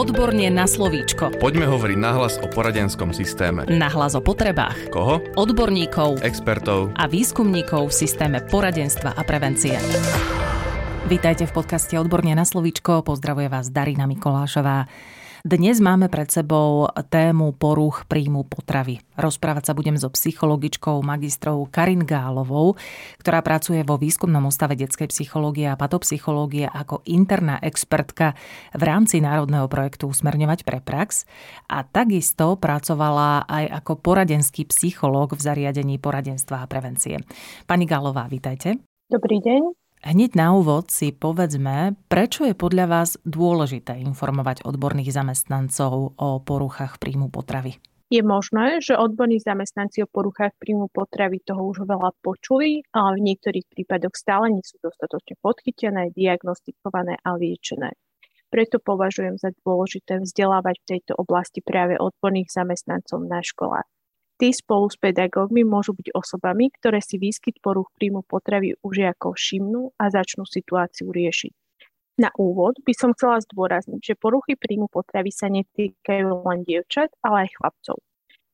Odborne na slovíčko. Poďme hovoriť nahlas o poradenskom systéme. Nahlas o potrebách. Koho? Odborníkov. Expertov. A výskumníkov v systéme poradenstva a prevencie. Vítajte v podcaste Odborne na slovíčko. Pozdravuje vás Darina Mikolášová. Dnes máme pred sebou tému poruch príjmu potravy. Rozprávať sa budem so psychologičkou magistrou Karin Gálovou, ktorá pracuje vo výskumnom ústave detskej psychológie a patopsychológie ako interná expertka v rámci národného projektu Usmerňovať pre prax a takisto pracovala aj ako poradenský psychológ v zariadení poradenstva a prevencie. Pani Gálová, vítajte. Dobrý deň. Hneď na úvod si povedzme, prečo je podľa vás dôležité informovať odborných zamestnancov o poruchách príjmu potravy. Je možné, že odborní zamestnanci o poruchách príjmu potravy toho už veľa počuli, ale v niektorých prípadoch stále nie sú dostatočne podchytené, diagnostikované a liečené. Preto považujem za dôležité vzdelávať v tejto oblasti práve odborných zamestnancov na školách. Tí spolu s pedagógmi môžu byť osobami, ktoré si výskyt poruch príjmu potravy u žiakov všimnú a začnú situáciu riešiť. Na úvod by som chcela zdôrazniť, že poruchy príjmu potravy sa netýkajú len dievčat, ale aj chlapcov.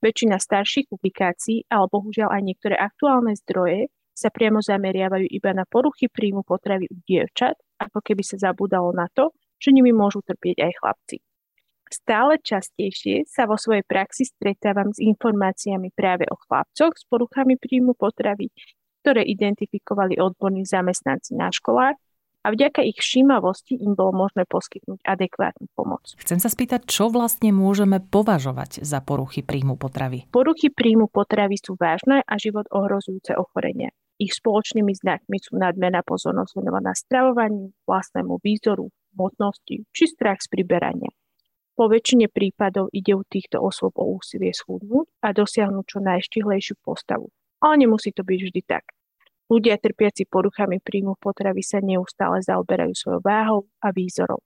Väčšina starších publikácií, ale bohužiaľ aj niektoré aktuálne zdroje sa priamo zameriavajú iba na poruchy príjmu potravy u dievčat, ako keby sa zabudalo na to, že nimi môžu trpieť aj chlapci. Stále častejšie sa vo svojej praxi stretávam s informáciami práve o chlapcoch s poruchami príjmu potravy, ktoré identifikovali odborní zamestnanci na školách a vďaka ich všímavosti im bolo možné poskytnúť adekvátnu pomoc. Chcem sa spýtať, čo vlastne môžeme považovať za poruchy príjmu potravy? Poruchy príjmu potravy sú vážne a život ohrozujúce ochorenia. Ich spoločnými znakmi sú nadmerná pozornosť venovaná stravovaniu, vlastnému výzoru, hmotnosti či strach z priberania. Po väčšine prípadov ide u týchto osôb o úsilie schudnúť a dosiahnuť čo najštihlejšiu postavu. Ale nemusí to byť vždy tak. Ľudia trpiaci poruchami príjmu potravy sa neustále zaoberajú svojou váhou a výzorou.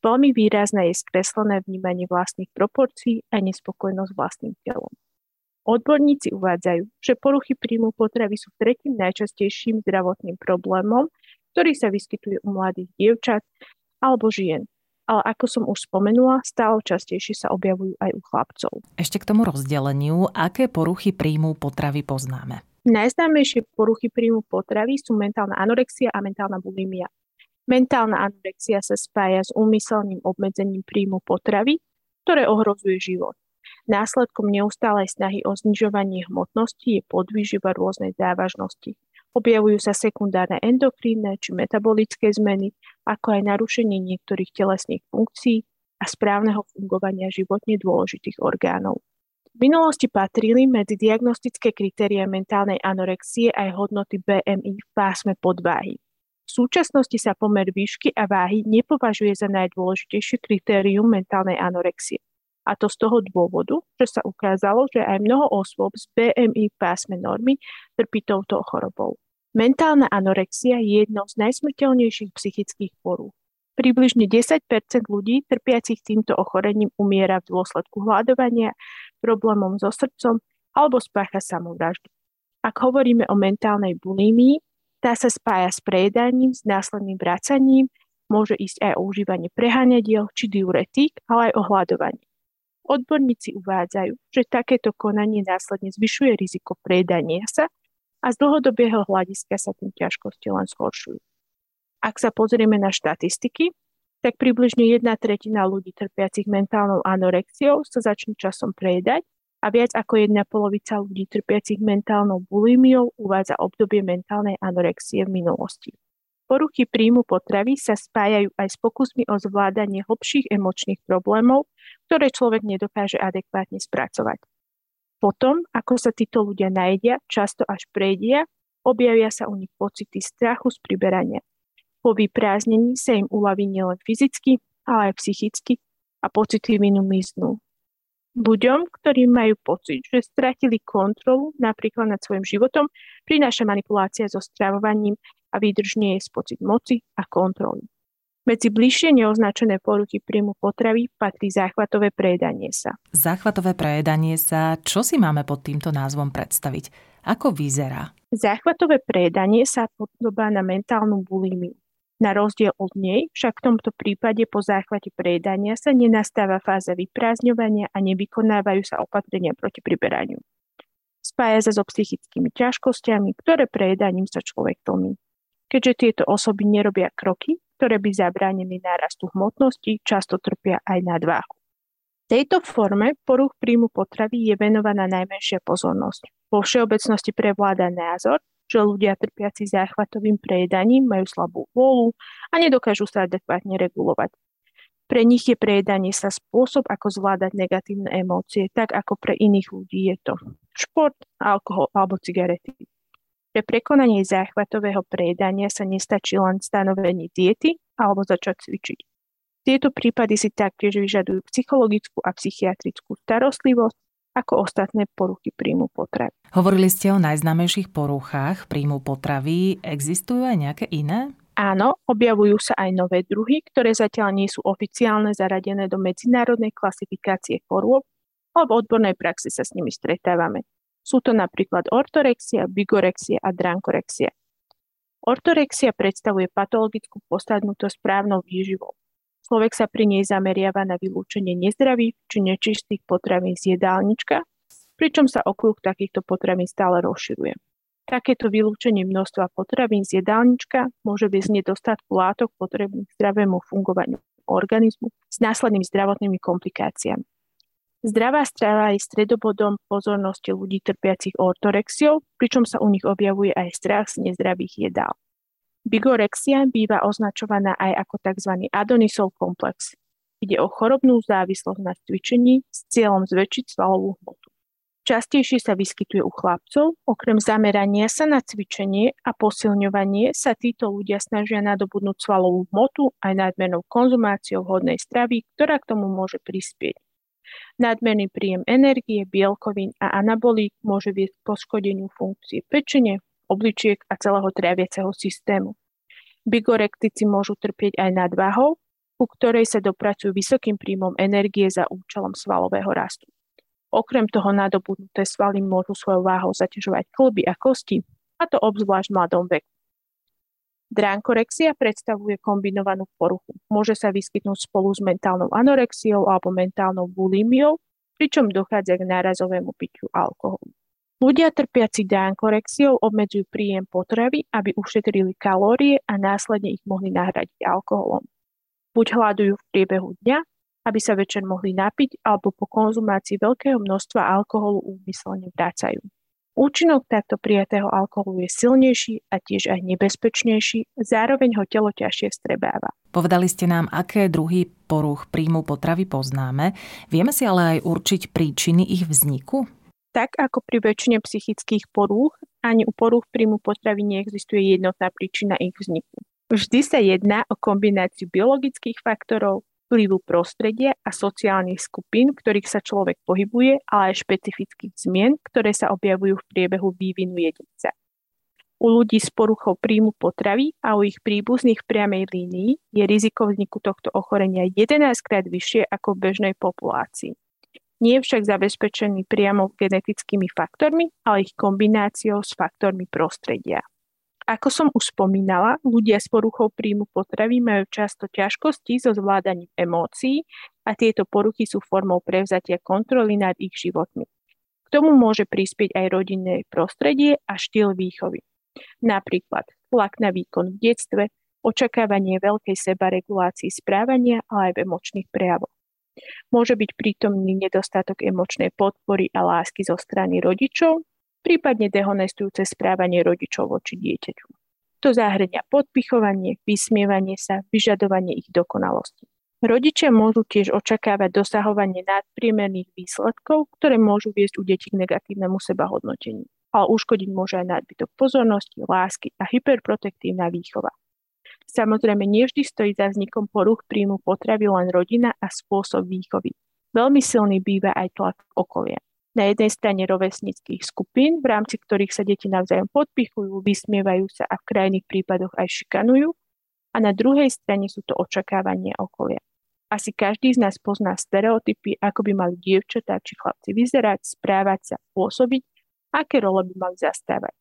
Veľmi výrazné je skreslené vnímanie vlastných proporcií a nespokojnosť vlastným telom. Odborníci uvádzajú, že poruchy príjmu potravy sú tretím najčastejším zdravotným problémom, ktorý sa vyskytuje u mladých dievčat alebo žien, ale ako som už spomenula, stále častejšie sa objavujú aj u chlapcov. Ešte k tomu rozdeleniu, aké poruchy príjmu potravy poznáme? Najznámejšie poruchy príjmu potravy sú mentálna anorexia a mentálna bulimia. Mentálna anorexia sa spája s úmyselným obmedzením príjmu potravy, ktoré ohrozuje život. Následkom neustálej snahy o znižovanie hmotnosti je podvýživa rôznej závažnosti. Objavujú sa sekundárne endokrínne či metabolické zmeny, ako aj narušenie niektorých telesných funkcií a správneho fungovania životne dôležitých orgánov. V minulosti patrili medzi diagnostické kritéria mentálnej anorexie aj hodnoty BMI v pásme podváhy. V súčasnosti sa pomer výšky a váhy nepovažuje za najdôležitejšie kritérium mentálnej anorexie. A to z toho dôvodu, že sa ukázalo, že aj mnoho osôb z BMI v pásme normy trpí touto chorobou. Mentálna anorexia je jednou z najsmrteľnejších psychických porúch. Približne 10% ľudí trpiacich týmto ochorením umiera v dôsledku hľadovania, problémom so srdcom alebo spácha samovraždu. Ak hovoríme o mentálnej bulímii, tá sa spája s prejedaním, s následným vracaním, môže ísť aj o užívanie preháňadiel či diuretík, ale aj o hľadovanie. Odborníci uvádzajú, že takéto konanie následne zvyšuje riziko prejedania sa a z dlhodobého hľadiska sa tým ťažkosti len zhoršujú. Ak sa pozrieme na štatistiky, tak približne jedna tretina ľudí trpiacich mentálnou anorexiou sa začne časom prejedať a viac ako jedna polovica ľudí trpiacich mentálnou bulimiou uvádza obdobie mentálnej anorexie v minulosti. Poruchy príjmu potravy sa spájajú aj s pokusmi o zvládanie hlbších emočných problémov, ktoré človek nedokáže adekvátne spracovať. Potom, ako sa títo ľudia najedia, často až prejedia, objavia sa u nich pocity strachu z priberania. Po vyprázdnení sa im uľaví nielen fyzicky, ale aj psychicky a pocity vinu miznú. Ľuďom, ktorí majú pocit, že stratili kontrolu napríklad nad svojim životom, prináša manipulácia so stravovaním a výdržne je pocit moci a kontroly. Medzi bližšie neoznačené poruchy príjmu potravy patrí záchvatové prejedanie sa. Záchvatové prejedanie sa, čo si máme pod týmto názvom predstaviť? Ako vyzerá? Záchvatové prejedanie sa podobá na mentálnu bulimiu. Na rozdiel od nej však v tomto prípade po záchvate prejedania sa nenastáva fáza vyprázdňovania a nevykonávajú sa opatrenia proti priberaniu. Spája sa so psychickými ťažkosťami, ktoré prejedaním sa človek tlmí. Keďže tieto osoby nerobia kroky, ktoré by zabránili nárastu hmotnosti, často trpia aj nadváhu. V tejto forme poruch príjmu potravy je venovaná najmenšia pozornosť. Vo všeobecnosti prevláda názor, že ľudia trpiaci záchvatovým prejedaním majú slabú vôľu a nedokážu sa adekvátne regulovať. Pre nich je prejedanie sa spôsob, ako zvládať negatívne emócie, tak ako pre iných ľudí je to šport, alkohol alebo cigarety. Pre prekonanie záchvatového prejedania sa nestačí len stanovenie diety alebo začať cvičiť. Tieto prípady si taktiež vyžadujú psychologickú a psychiatrickú starostlivosť ako ostatné poruchy príjmu potravy. Hovorili ste o najznámejších poruchách príjmu potravy. Existujú aj nejaké iné? Áno, objavujú sa aj nové druhy, ktoré zatiaľ nie sú oficiálne zaradené do medzinárodnej klasifikácie chorôb, ale v odbornej praxi sa s nimi stretávame. Sú to napríklad ortorexia, bigorexia a drankorexia. Ortorexia predstavuje patologickú posadnutosť správnou výživou. Človek sa pri nej zameriava na vylúčenie nezdravých či nečistých potravín z jedálnička, pričom sa okruh takýchto potravín stále rozširuje. Takéto vylúčenie množstva potravín z jedálnička môže viesť nedostatku látok potrebných zdravému fungovaniu organizmu s následnými zdravotnými komplikáciami. Zdravá strava je stredobodom pozornosti ľudí trpiacich ortorexiou, pričom sa u nich objavuje aj strach z nezdravých jedál. Bigorexia býva označovaná aj ako tzv. adonisov komplex. Ide o chorobnú závislosť na cvičení s cieľom zväčšiť svalovú hmotu. Častejšie sa vyskytuje u chlapcov, okrem zamerania sa na cvičenie a posilňovanie sa títo ľudia snažia nadobudnúť svalovú hmotu aj nadmernou konzumáciou hodnej stravy, ktorá k tomu môže prispieť. Nadmerný príjem energie, bielkovín a anabolík môže viesť k poškodeniu funkcie pečene, obličiek a celého tráviaceho systému. Bigorektici môžu trpieť aj nadváhou, u ktorej sa dopracujú vysokým príjmom energie za účelom svalového rastu. Okrem toho nadobudnuté svaly môžu svojou váhou zaťažovať klby a kosti, a to obzvlášť v mladom veku. Drankorexia predstavuje kombinovanú poruchu. Môže sa vyskytnúť spolu s mentálnou anorexiou alebo mentálnou bulimiou, pričom dochádza k nárazovému pitiu alkoholu. Ľudia trpiaci dánkorexiou obmedzujú príjem potravy, aby ušetrili kalórie a následne ich mohli nahradiť alkoholom. Buď hľadujú v priebehu dňa, aby sa večer mohli napiť, alebo po konzumácii veľkého množstva alkoholu úmyselne vrácajú. Účinok takto prijatého alkoholu je silnejší a tiež aj nebezpečnejší, zároveň ho telo ťažšie vstrebáva. Povedali ste nám, aké druhy poruch príjmu potravy poznáme. Vieme si ale aj určiť príčiny ich vzniku? Tak ako pri väčšine psychických porúch, ani u porúch príjmu potravy neexistuje jednotná príčina ich vzniku. Vždy sa jedná o kombináciu biologických faktorov, vplyvu prostredia a sociálnych skupín, v ktorých sa človek pohybuje, ale aj špecifických zmien, ktoré sa objavujú v priebehu vývinu jedinca. U ľudí s poruchou príjmu potravy a u ich príbuzných v priamej línii je riziko vzniku tohto ochorenia 11 krát vyššie ako v bežnej populácii nie je však zabezpečený priamo genetickými faktormi, ale ich kombináciou s faktormi prostredia. Ako som už spomínala, ľudia s poruchou príjmu potravy majú často ťažkosti so zvládaním emócií a tieto poruchy sú formou prevzatia kontroly nad ich životmi. K tomu môže prispieť aj rodinné prostredie a štýl výchovy. Napríklad tlak na výkon v detstve, očakávanie veľkej sebaregulácii správania, ale aj v emočných prejavoch. Môže byť prítomný nedostatok emočnej podpory a lásky zo strany rodičov, prípadne dehonestujúce správanie rodičov voči dieťaťu. To zahrňa podpichovanie, vysmievanie sa, vyžadovanie ich dokonalosti. Rodičia môžu tiež očakávať dosahovanie nadpriemerných výsledkov, ktoré môžu viesť u detí k negatívnemu sebahodnoteniu. Ale uškodiť môže aj nadbytok pozornosti, lásky a hyperprotektívna výchova. Samozrejme, nevždy stojí za vznikom poruch príjmu potravy len rodina a spôsob výchovy. Veľmi silný býva aj tlak okolia. Na jednej strane rovesnických skupín, v rámci ktorých sa deti navzájom podpichujú, vysmievajú sa a v krajných prípadoch aj šikanujú, a na druhej strane sú to očakávania okolia. Asi každý z nás pozná stereotypy, ako by mali dievčatá či chlapci vyzerať, správať sa, pôsobiť, aké role by mali zastávať.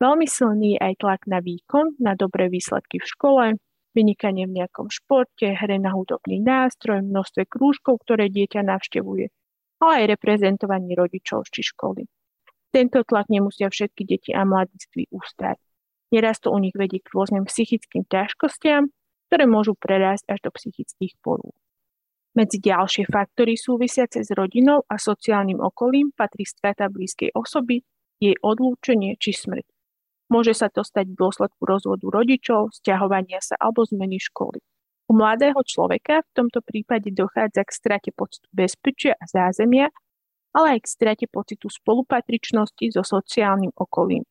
Veľmi silný je aj tlak na výkon, na dobré výsledky v škole, vynikanie v nejakom športe, hre na hudobný nástroj, množstve krúžkov, ktoré dieťa navštevuje, ale aj reprezentovanie rodičov či školy. Tento tlak nemusia všetky deti a mladiství ústať. Neraz to u nich vedie k rôznym psychickým ťažkostiam, ktoré môžu prerásť až do psychických porúch. Medzi ďalšie faktory súvisiace s rodinou a sociálnym okolím patrí strata blízkej osoby, jej odlúčenie či smrť. Môže sa to stať v dôsledku rozvodu rodičov, stiahovania sa alebo zmeny školy. U mladého človeka v tomto prípade dochádza k strate pocitu bezpečia a zázemia, ale aj k strate pocitu spolupatričnosti so sociálnym okolím.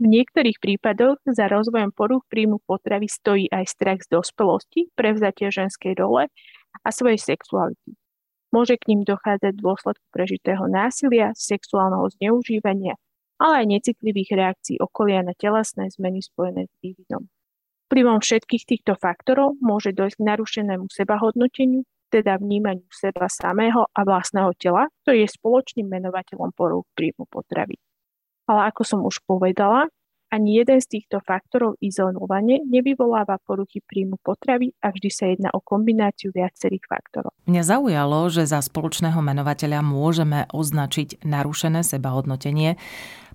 V niektorých prípadoch za rozvojom poruch príjmu potravy stojí aj strach z dospelosti, prevzatie ženskej role a svojej sexuality. Môže k ním dochádzať v dôsledku prežitého násilia, sexuálneho zneužívania ale aj necitlivých reakcií okolia na telesné zmeny spojené s vývinom. Vplyvom všetkých týchto faktorov môže dojsť k narušenému sebahodnoteniu, teda vnímaniu seba samého a vlastného tela, ktorý je spoločným menovateľom porúch príjmu potravy. Ale ako som už povedala, ani jeden z týchto faktorov izolovane nevyvoláva poruchy príjmu potravy a vždy sa jedná o kombináciu viacerých faktorov. Mňa zaujalo, že za spoločného menovateľa môžeme označiť narušené sebahodnotenie.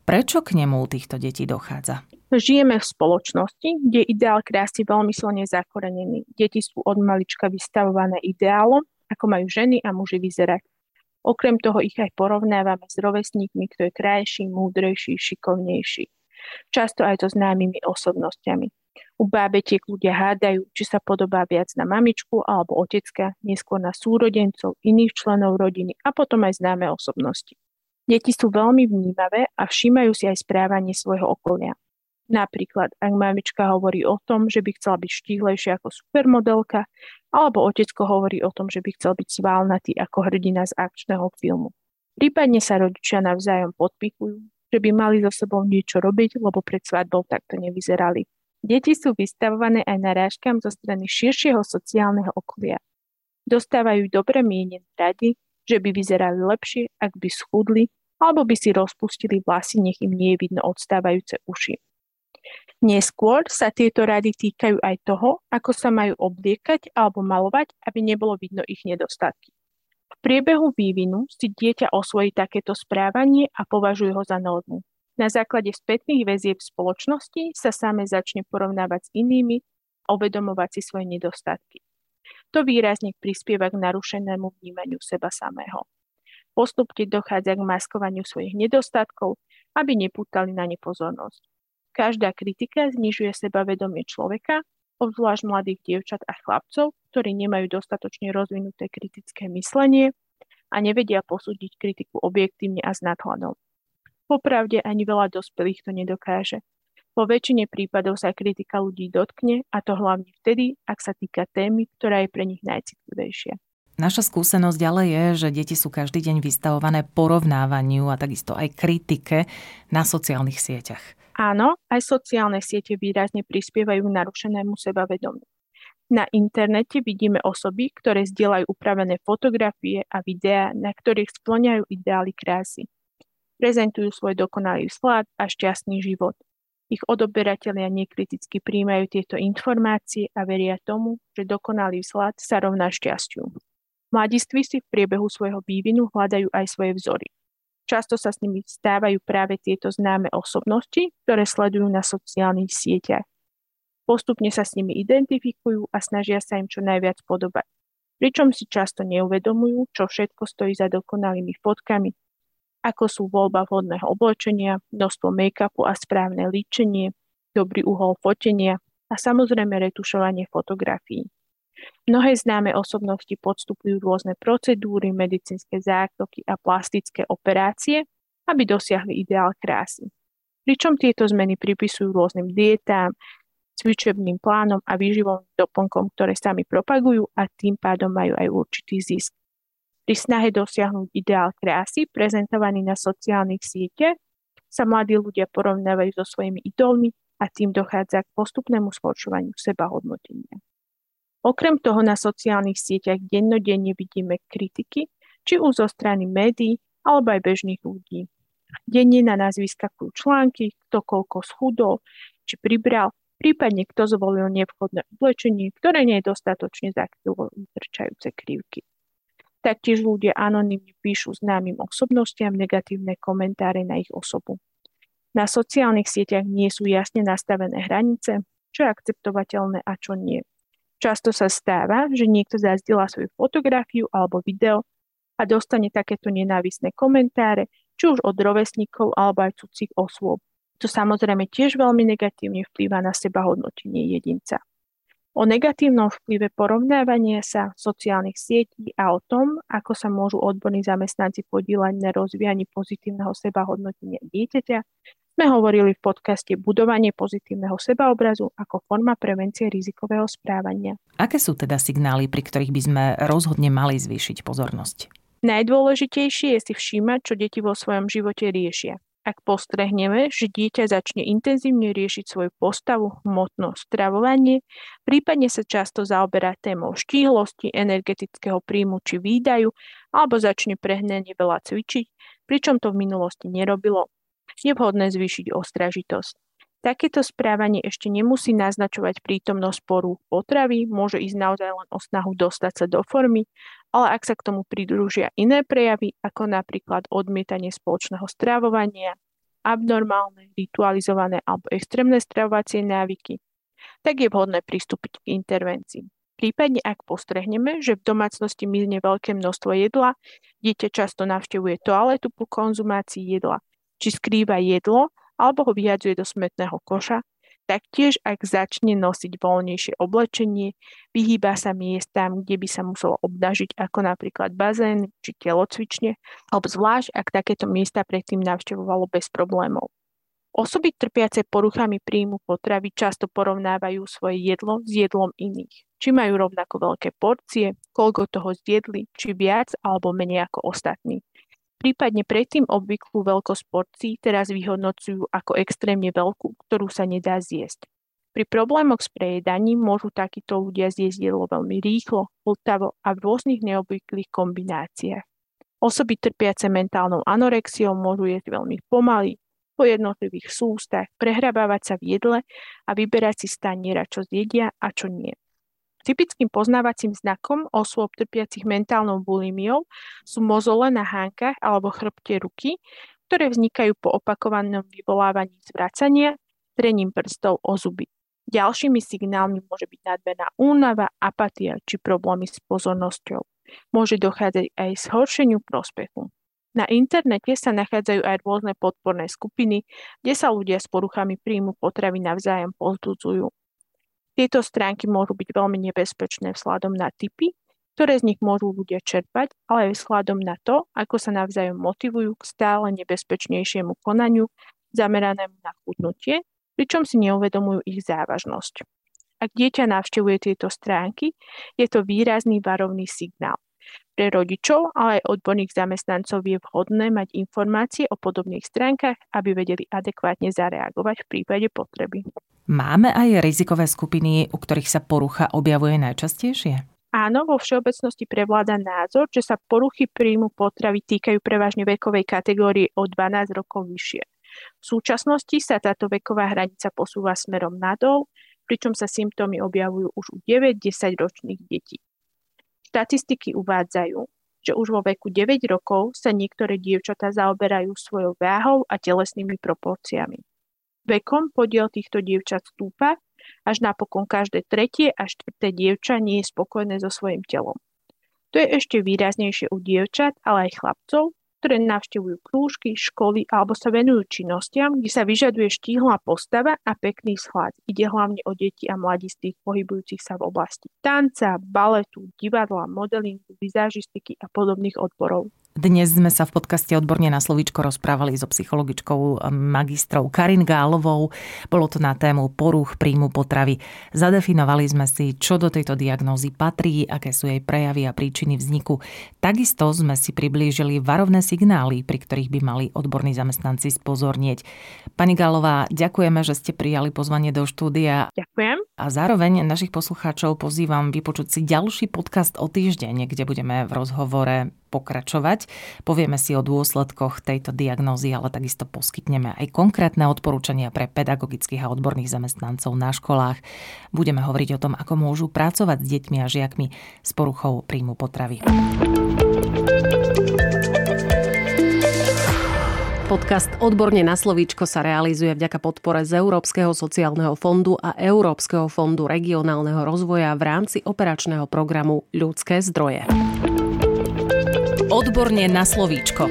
Prečo k nemu u týchto detí dochádza? Žijeme v spoločnosti, kde ideál krásy veľmi silne zakorenený. Deti sú od malička vystavované ideálom, ako majú ženy a muži vyzerať. Okrem toho ich aj porovnávame s rovesníkmi, kto je krajší, múdrejší, šikovnejší. Často aj so známymi osobnosťami. U bábetiek ľudia hádajú, či sa podobá viac na mamičku alebo otecka, neskôr na súrodencov, iných členov rodiny a potom aj známe osobnosti. Deti sú veľmi vnímavé a všímajú si aj správanie svojho okolia. Napríklad, ak mamička hovorí o tom, že by chcela byť štíhlejšia ako supermodelka, alebo otecko hovorí o tom, že by chcel byť svalnatý ako hrdina z akčného filmu. Prípadne sa rodičia navzájom podpichujú, že by mali so sebou niečo robiť, lebo pred svadbou takto nevyzerali. Deti sú vystavované aj narážkam zo strany širšieho sociálneho okolia. Dostávajú dobre mienené rady, že by vyzerali lepšie, ak by schudli, alebo by si rozpustili vlasy, nech im nie je vidno odstávajúce uši. Neskôr sa tieto rady týkajú aj toho, ako sa majú obliekať alebo malovať, aby nebolo vidno ich nedostatky. V priebehu vývinu si dieťa osvojí takéto správanie a považuje ho za normu. Na základe spätných väzieb spoločnosti sa same začne porovnávať s inými a uvedomovať si svoje nedostatky. To výrazne prispieva k narušenému vnímaniu seba samého. Postupne dochádza k maskovaniu svojich nedostatkov, aby nepútali na ne pozornosť. Každá kritika znižuje sebavedomie človeka, obzvlášť mladých dievčat a chlapcov, ktorí nemajú dostatočne rozvinuté kritické myslenie a nevedia posúdiť kritiku objektívne a s nadhľadom. Popravde ani veľa dospelých to nedokáže. Po väčšine prípadov sa kritika ľudí dotkne a to hlavne vtedy, ak sa týka témy, ktorá je pre nich najcitlivejšia. Naša skúsenosť ďalej je, že deti sú každý deň vystavované porovnávaniu a takisto aj kritike na sociálnych sieťach. Áno, aj sociálne siete výrazne prispievajú k narušenému sebavedomiu. Na internete vidíme osoby, ktoré zdieľajú upravené fotografie a videá, na ktorých splňajú ideály krásy. Prezentujú svoj dokonalý vzhľad a šťastný život – ich odoberatelia nekriticky príjmajú tieto informácie a veria tomu, že dokonalý vzhľad sa rovná šťastiu. Mladiství si v priebehu svojho vývinu hľadajú aj svoje vzory. Často sa s nimi stávajú práve tieto známe osobnosti, ktoré sledujú na sociálnych sieťach. Postupne sa s nimi identifikujú a snažia sa im čo najviac podobať. Pričom si často neuvedomujú, čo všetko stojí za dokonalými fotkami, ako sú voľba vhodného oblečenia, množstvo make-upu a správne líčenie, dobrý uhol fotenia a samozrejme retušovanie fotografií. Mnohé známe osobnosti podstupujú rôzne procedúry, medicínske zákroky a plastické operácie, aby dosiahli ideál krásy. Pričom tieto zmeny pripisujú rôznym dietám, cvičebným plánom a výživovým doplnkom, ktoré sami propagujú a tým pádom majú aj určitý zisk. Pri snahe dosiahnuť ideál krásy, prezentovaný na sociálnych sieťach, sa mladí ľudia porovnávajú so svojimi idolmi a tým dochádza k postupnému spoločovaniu seba hodnotenia. Okrem toho na sociálnych sieťach dennodenne vidíme kritiky, či už zo strany médií, alebo aj bežných ľudí. Denne na nás vyskakujú články, kto koľko schudol, či pribral, prípadne kto zvolil nevhodné oblečenie, ktoré nie je dostatočne zakrylo trčajúce krivky. Taktiež ľudia anonymne píšu známym osobnostiam negatívne komentáre na ich osobu. Na sociálnych sieťach nie sú jasne nastavené hranice, čo je akceptovateľné a čo nie. Často sa stáva, že niekto zazdieľa svoju fotografiu alebo video a dostane takéto nenávisné komentáre, či už od rovesníkov alebo aj cudzích osôb. To samozrejme tiež veľmi negatívne vplýva na seba hodnotenie jedinca. O negatívnom vplyve porovnávania sa sociálnych sietí a o tom, ako sa môžu odborní zamestnanci podílať na rozvíjaní pozitívneho seba hodnotenia dieťaťa, sme hovorili v podcaste Budovanie pozitívneho sebaobrazu ako forma prevencie rizikového správania. Aké sú teda signály, pri ktorých by sme rozhodne mali zvýšiť pozornosť? Najdôležitejšie je si všímať, čo deti vo svojom živote riešia. Ak postrehneme, že dieťa začne intenzívne riešiť svoju postavu, hmotnosť, stravovanie, prípadne sa často zaoberá témou štíhlosti, energetického príjmu či výdajú, alebo začne prehnane veľa cvičiť, pričom to v minulosti nerobilo, je vhodné zvýšiť ostražitosť. Takéto správanie ešte nemusí naznačovať prítomnosť porúch potravy, môže ísť naozaj len o snahu dostať sa do formy, ale ak sa k tomu pridružia iné prejavy, ako napríklad odmietanie spoločného stravovania, abnormálne, ritualizované alebo extrémne stravovacie návyky, tak je vhodné pristúpiť k intervencii. Prípadne ak postrehneme, že v domácnosti mizne veľké množstvo jedla, dieťa často navštevuje toaletu po konzumácii jedla, či skrýva jedlo alebo ho vyhadzuje do smetného koša, taktiež ak začne nosiť voľnejšie oblečenie, vyhýba sa miestam, kde by sa muselo obdažiť, ako napríklad bazén či telocvične, alebo zvlášť, ak takéto miesta predtým navštevovalo bez problémov. Osoby trpiace poruchami príjmu potravy často porovnávajú svoje jedlo s jedlom iných. Či majú rovnako veľké porcie, koľko toho zjedli, či viac alebo menej ako ostatní. Prípadne predtým obvyklú veľkosť porcií teraz vyhodnocujú ako extrémne veľkú, ktorú sa nedá zjesť. Pri problémoch s prejedaním môžu takíto ľudia zjesť jedlo veľmi rýchlo, hltavo a v rôznych neobvyklých kombináciách. Osoby trpiace mentálnou anorexiou môžu jesť veľmi pomaly, po jednotlivých sústach, prehrabávať sa v jedle a vyberať si staniera, čo zjedia a čo nie. Typickým poznávacím znakom osôb trpiacich mentálnou bulimiou sú mozole na hánkach alebo chrbte ruky, ktoré vznikajú po opakovanom vyvolávaní zvracania, trením prstov o zuby. Ďalšími signálmi môže byť nadmerná únava, apatia či problémy s pozornosťou. Môže dochádzať aj zhoršeniu prospechu. Na internete sa nachádzajú aj rôzne podporné skupiny, kde sa ľudia s poruchami príjmu potravy navzájom povzbudzujú. Tieto stránky môžu byť veľmi nebezpečné vzhľadom na typy, ktoré z nich môžu ľudia čerpať, ale aj vzhľadom na to, ako sa navzájom motivujú k stále nebezpečnejšiemu konaniu zameranému na chudnutie, pričom si neuvedomujú ich závažnosť. Ak dieťa navštevuje tieto stránky, je to výrazný varovný signál. Pre rodičov, ale aj odborných zamestnancov je vhodné mať informácie o podobných stránkach, aby vedeli adekvátne zareagovať v prípade potreby. Máme aj rizikové skupiny, u ktorých sa porucha objavuje najčastejšie? Áno, vo všeobecnosti prevláda názor, že sa poruchy príjmu potravy týkajú prevažne vekovej kategórie od 12 rokov vyššie. V súčasnosti sa táto veková hranica posúva smerom nadol, pričom sa symptómy objavujú už u 9-10 ročných detí. Štatistiky uvádzajú, že už vo veku 9 rokov sa niektoré dievčatá zaoberajú svojou váhou a telesnými proporciami. Vekom podiel týchto dievčat stúpa, až napokon každé tretie a štvrté dievča nie je spokojné so svojím telom. To je ešte výraznejšie u dievčat, ale aj chlapcov, ktoré navštevujú krúžky, školy alebo sa venujú činnostiam, kde sa vyžaduje štíhla postava a pekný vzhľad. Ide hlavne o deti a mladistých pohybujúcich sa v oblasti tanca, baletu, divadla, modelingu, vizážistiky a podobných odborov. Dnes sme sa v podcaste Odborne na slovíčko rozprávali so psychologičkou magistrou Karin Gálovou. Bolo to na tému poruch príjmu potravy. Zadefinovali sme si, čo do tejto diagnózy patrí, aké sú jej prejavy a príčiny vzniku. Takisto sme si priblížili varovné signály, pri ktorých by mali odborní zamestnanci spozornieť. Pani Gálová, ďakujeme, že ste prijali pozvanie do štúdia. Ďakujem. A zároveň našich poslucháčov pozývam vypočuť si ďalší podcast o týždeň, kde budeme v rozhovore pokračovať. Povieme si o dôsledkoch tejto diagnózy, ale takisto poskytneme aj konkrétne odporúčania pre pedagogických a odborných zamestnancov na školách. Budeme hovoriť o tom, ako môžu pracovať s deťmi a žiakmi s poruchou príjmu potravy. Podcast Odborne na slovíčko sa realizuje vďaka podpore z Európskeho sociálneho fondu a Európskeho fondu regionálneho rozvoja v rámci operačného programu Ľudské zdroje. Odborne na slovíčko.